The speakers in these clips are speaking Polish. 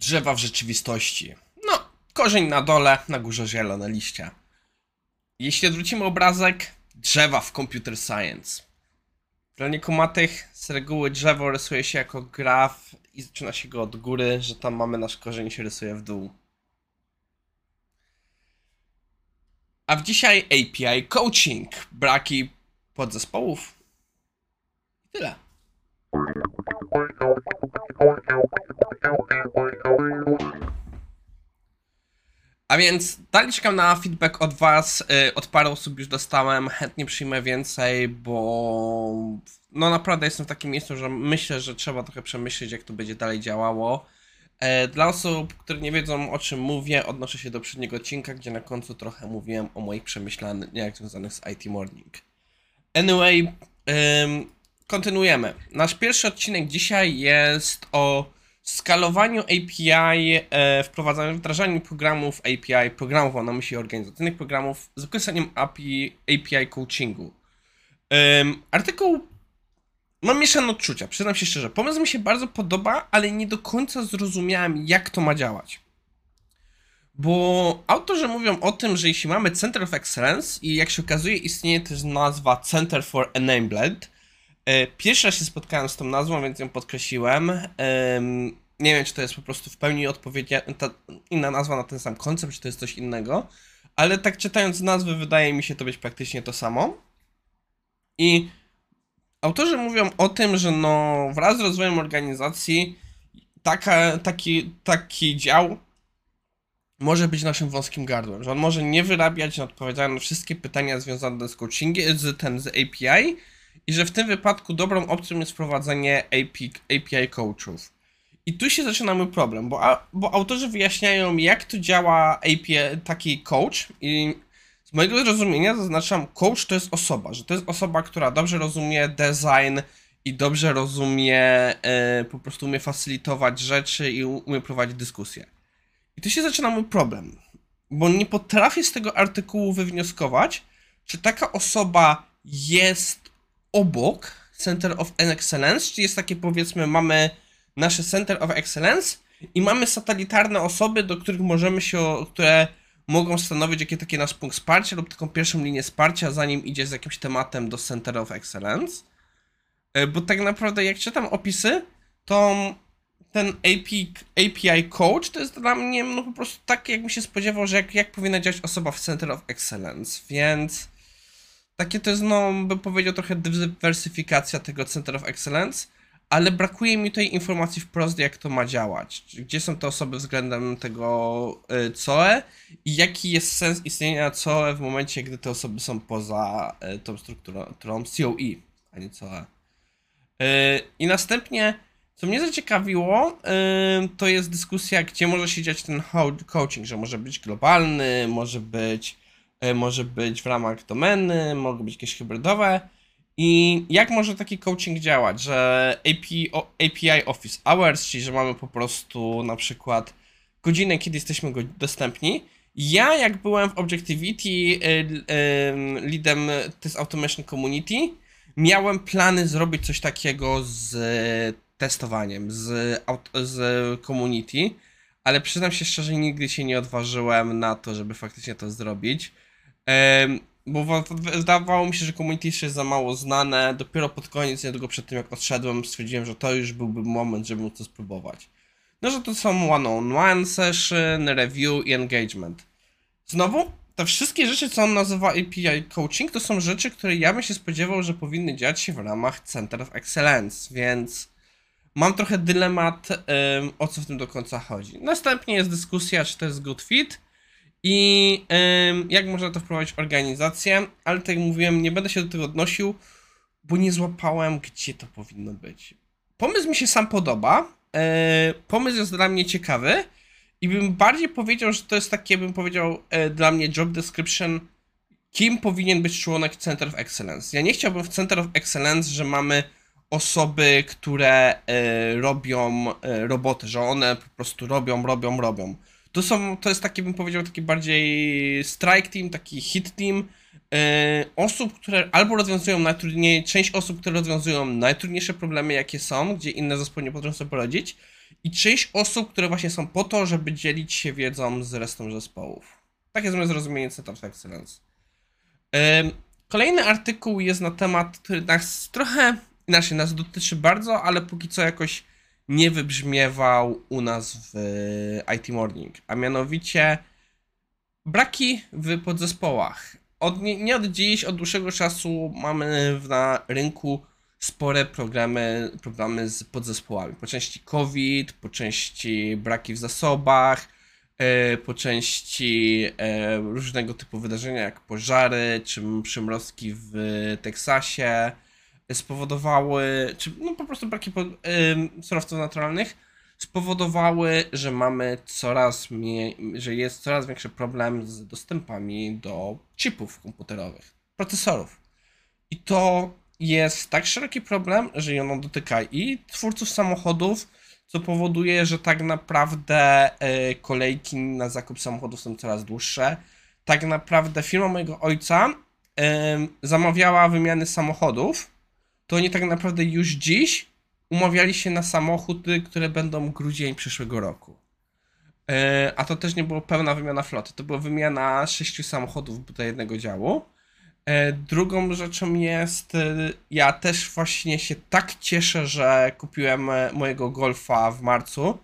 Drzewa w rzeczywistości. No, korzeń na dole, na górze zielone liście. Jeśli odwrócimy obrazek, drzewa w computer science. Dla niekumatych z reguły drzewo rysuje się jako graf i zaczyna się go od góry, że tam mamy nasz korzeń się rysuje w dół. A w dzisiaj API coaching, braki podzespołów. Tyle. A więc dalej czekam na feedback od Was. y, Od paru osób już dostałem. Chętnie przyjmę więcej, bo no naprawdę jestem w takim miejscu, że myślę, że trzeba trochę przemyśleć, jak to będzie dalej działało. E, Dla osób, które nie wiedzą o czym mówię, odnoszę się do poprzedniego odcinka, gdzie na końcu trochę mówiłem o moich przemyślaniach związanych z IT Morning. Anyway, kontynuujemy. Nasz pierwszy odcinek dzisiaj jest o skalowaniu API, e, wprowadzaniu, wdrażaniu programów API, programów na myśli organizacyjnych programów z wykorzystaniem API, API coachingu. Ym, artykuł mam mieszane odczucia, przyznam się szczerze. Pomysł mi się bardzo podoba, ale nie do końca zrozumiałem, jak to ma działać. Bo autorzy mówią o tym, że jeśli mamy Center of Excellence i jak się okazuje istnieje też nazwa Center for Enabled, pierwszy raz się spotkałem z tą nazwą, więc ją podkreśliłem. Em, Nie wiem, czy to jest po prostu w pełni odpowiednia, ta inna nazwa na ten sam koncept, czy to jest coś innego, ale tak czytając nazwy wydaje mi się to być praktycznie to samo. I autorzy mówią o tym, że no wraz z rozwojem organizacji taka, taki, taki dział może być naszym wąskim gardłem, że on może nie wyrabiać na na wszystkie pytania związane z coachingiem, z, ten, z API i że w tym wypadku dobrą opcją jest wprowadzenie API, API coachów. I tu się zaczyna mój problem, bo, a, bo autorzy wyjaśniają, jak to działa API, taki coach i z mojego zrozumienia zaznaczam, coach to jest osoba, że to jest osoba, która dobrze rozumie design i dobrze rozumie, e, po prostu umie facylitować rzeczy i umie prowadzić dyskusję. I tu się zaczyna mój problem, bo nie potrafię z tego artykułu wywnioskować, czy taka osoba jest obok Center of Excellence, czy jest takie powiedzmy, mamy nasze Center of Excellence i mamy satelitarne osoby, do których możemy się, które mogą stanowić jakie takie nasz punkt wsparcia lub taką pierwszą linię wsparcia, zanim idzie z jakimś tematem do Center of Excellence. E, Bo tak naprawdę jak czytam opisy, to ten API, API coach to jest dla mnie no po prostu tak, jakbym się spodziewał, że jak, jak powinna działać osoba w Center of Excellence, więc takie to jest, no, bym powiedział, trochę dywersyfikacja tego Center of Excellence, ale brakuje mi tej informacji wprost, jak to ma działać. Gdzie są te osoby względem tego y, COE i jaki jest sens istnienia COE w momencie, gdy te osoby są poza y, tą strukturą, COE, a nie COE. Y, I następnie, co mnie zaciekawiło, to jest dyskusja, gdzie może się dziać ten coaching, że może być globalny, może być, może być w ramach domeny, mogą być jakieś hybrydowe. I jak może taki coaching działać, że API, API Office Hours, czyli że mamy po prostu na przykład godzinę, kiedy jesteśmy go dostępni. Ja, jak byłem w Objectivity y, y, leadem Test Automation Community, miałem plany zrobić coś takiego z testowaniem, z, z community, ale przyznam się szczerze, nigdy się nie odważyłem na to, żeby faktycznie to zrobić. Bo wydawało mi się, że community jest za mało znane. Dopiero pod koniec, niedługo przed tym jak odszedłem, stwierdziłem, że to już byłby moment, żeby móc to spróbować. No, że to są one-on-one session, review i engagement. Znowu, te wszystkie rzeczy, co on nazywa API coaching, to są rzeczy, które ja bym się spodziewał, że powinny dziać się w ramach Center of Excellence, więc mam trochę dylemat, em, o co w tym do końca chodzi. Następnie jest dyskusja, czy to jest good fit i jak można to wprowadzić w organizację, ale tak jak mówiłem, nie będę się do tego odnosił, bo nie złapałem, gdzie to powinno być. Pomysł mi się sam podoba, e, pomysł jest dla mnie ciekawy i bym bardziej powiedział, że to jest takie, bym powiedział, e, dla mnie job description, kim powinien być członek Center of Excellence. Ja nie chciałbym w Center of Excellence, że mamy osoby, które e, robią e, roboty, że one po prostu robią, robią, robią. To są, to jest taki, bym powiedział, taki bardziej strike team, taki hit team e, osób, które albo rozwiązują najtrudniej, część osób, które rozwiązują najtrudniejsze problemy, jakie są, gdzie inne zespoły nie potrafią sobie poradzić i część osób, które właśnie są po to, żeby dzielić się wiedzą z resztą zespołów. Takie jest moje zrozumienie of Excellence. Ym, Kolejny artykuł jest na temat, który nas trochę inaczej nas dotyczy bardzo, ale póki co jakoś nie wybrzmiewał u nas w IT Morning, a mianowicie braki w podzespołach. Od, nie, od dziś, od dłuższego czasu mamy na rynku spore problemy, problemy z podzespołami. Po części COVID, po części braki w zasobach, e, po części e, różnego typu wydarzenia jak pożary czy przymrozki w Teksasie spowodowały, czy no po prostu braki po, surowców naturalnych spowodowały, że mamy coraz mniej, że jest coraz większy problem z dostępami do chipów komputerowych, procesorów. I to jest tak szeroki problem, że ono dotyka i twórców samochodów, co powoduje, że tak naprawdę e, kolejki na zakup samochodów są coraz dłuższe. Tak naprawdę firma mojego ojca zamawiała wymiany samochodów, to oni tak naprawdę już dziś umawiali się na samochody, które będą grudzień przyszłego roku. E, a to też nie była pełna wymiana floty, to była wymiana sześciu samochodów do jednego działu. E, drugą rzeczą jest, e, ja też właśnie się tak cieszę, że kupiłem mojego Golfa w marcu,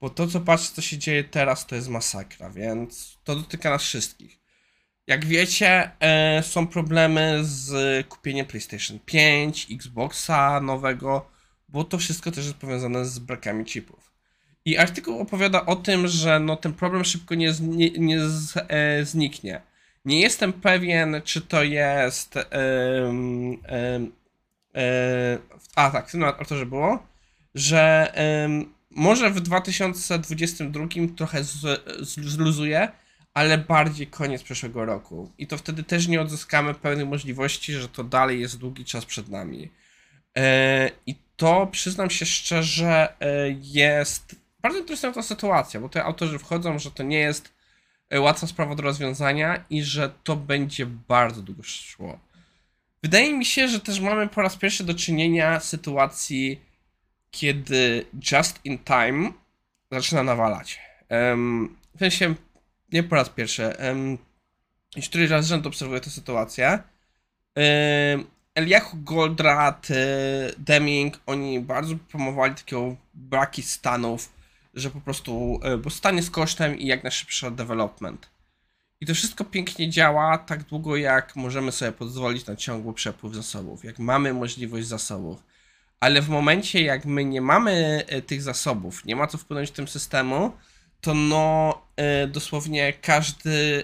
bo to co patrzę, co się dzieje teraz, to jest masakra, więc to dotyka nas wszystkich. Jak wiecie, są problemy z kupieniem PlayStation 5, Xboxa nowego, bo to wszystko też jest powiązane z brakami chipów. I artykuł opowiada o tym, że no, ten problem szybko nie, nie, nie z, e, zniknie. Nie jestem pewien, czy to jest. E, e, a tak, w tym autorze było, że może w 2022 trochę z, zluzuje, ale bardziej koniec przyszłego roku. I to wtedy też nie odzyskamy pełnej możliwości, że to dalej jest długi czas przed nami. E, I to przyznam się szczerze, e, jest bardzo interesująca sytuacja, bo te autorzy wchodzą, że to nie jest e, łatwa sprawa do rozwiązania i że to będzie bardzo długo szło. Wydaje mi się, że też mamy po raz pierwszy do czynienia z sytuacji, kiedy just in time zaczyna nawalać. Um, w sensie, nie po raz pierwszy. Um, już któryś raz rzędu obserwuję tę sytuację. Um, Eliahu Goldratt, Deming, oni bardzo promowali takiego braki stanów, że po prostu, e, bo stan jest kosztem i jak najszybszy development. I to wszystko pięknie działa tak długo, jak możemy sobie pozwolić na ciągły przepływ zasobów, jak mamy możliwość zasobów. Ale w momencie, jak my nie mamy e, tych zasobów, nie ma co wpłynąć w tym systemu, to no dosłownie każdy,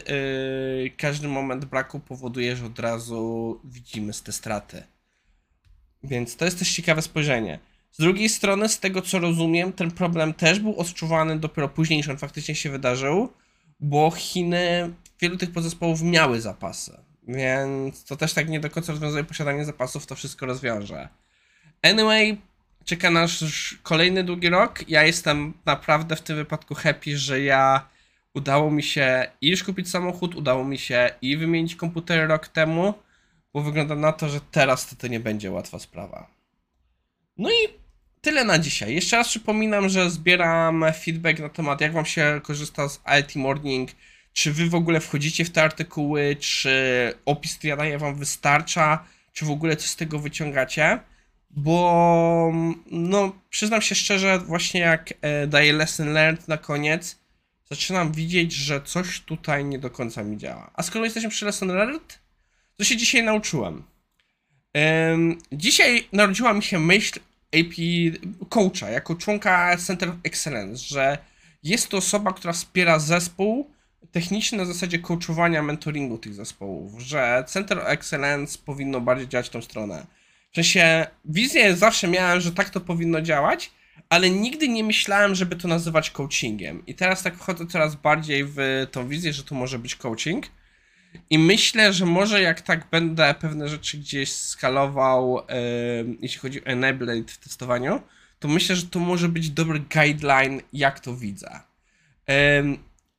e, każdy moment braku powoduje, że od razu widzimy te straty. Więc to jest też ciekawe spojrzenie. Z drugiej strony, z tego co rozumiem, ten problem też był odczuwany dopiero później, niż on faktycznie się wydarzył, bo Chiny, wielu tych podzespołów miały zapasy. Więc to też tak nie do końca rozwiązuje posiadanie zapasów, to wszystko rozwiąże. Anyway, czeka nas kolejny długi rok. Ja jestem naprawdę w tym wypadku happy, że ja udało mi się i już kupić samochód, udało mi się i wymienić komputer rok temu, bo wygląda na to, że teraz to, to nie będzie łatwa sprawa. No i tyle na dzisiaj. Jeszcze raz przypominam, że zbieram feedback na temat, jak wam się korzysta z IT Morning, czy wy w ogóle wchodzicie w te artykuły, czy opis, który ja daję wam wystarcza, czy w ogóle coś z tego wyciągacie bo no przyznam się szczerze, właśnie jak e, daję lesson learned na koniec, zaczynam widzieć, że coś tutaj nie do końca mi działa. A skoro jesteśmy przy lesson learned, to się dzisiaj nauczyłem. dzisiaj narodziła mi się myśl AP coacha, jako członka Center of Excellence, że jest to osoba, która wspiera zespół techniczny na zasadzie coachowania, mentoringu tych zespołów, że Center of Excellence powinno bardziej działać w tą stronę w sensie, wizję zawsze miałem, że tak to powinno działać, ale nigdy nie myślałem, żeby to nazywać coachingiem. I teraz tak wchodzę coraz bardziej w tą wizję, że to może być coaching. I myślę, że może jak tak będę pewne rzeczy gdzieś skalował, yy, jeśli chodzi o enable w testowaniu, to myślę, że to może być dobry guideline, jak to widzę. Yy,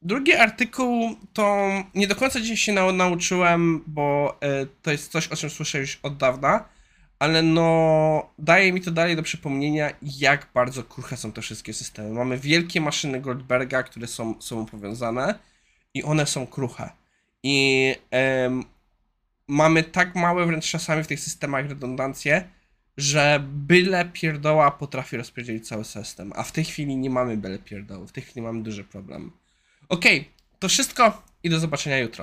drugi artykuł to nie do końca dzisiaj się nauczyłem, bo yy, to jest coś, o czym słyszę już od dawna ale no daje mi to dalej do przypomnienia, jak bardzo kruche są te wszystkie systemy. Mamy wielkie maszyny Goldberga, które są sobą powiązane i one są kruche. I em, mamy tak małe wręcz czasami w tych systemach redundancje, że byle pierdoła potrafi rozpierdzielić cały system, a w tej chwili nie mamy byle pierdoły, w tej chwili mamy duży problem. Okej, to wszystko i do zobaczenia jutro.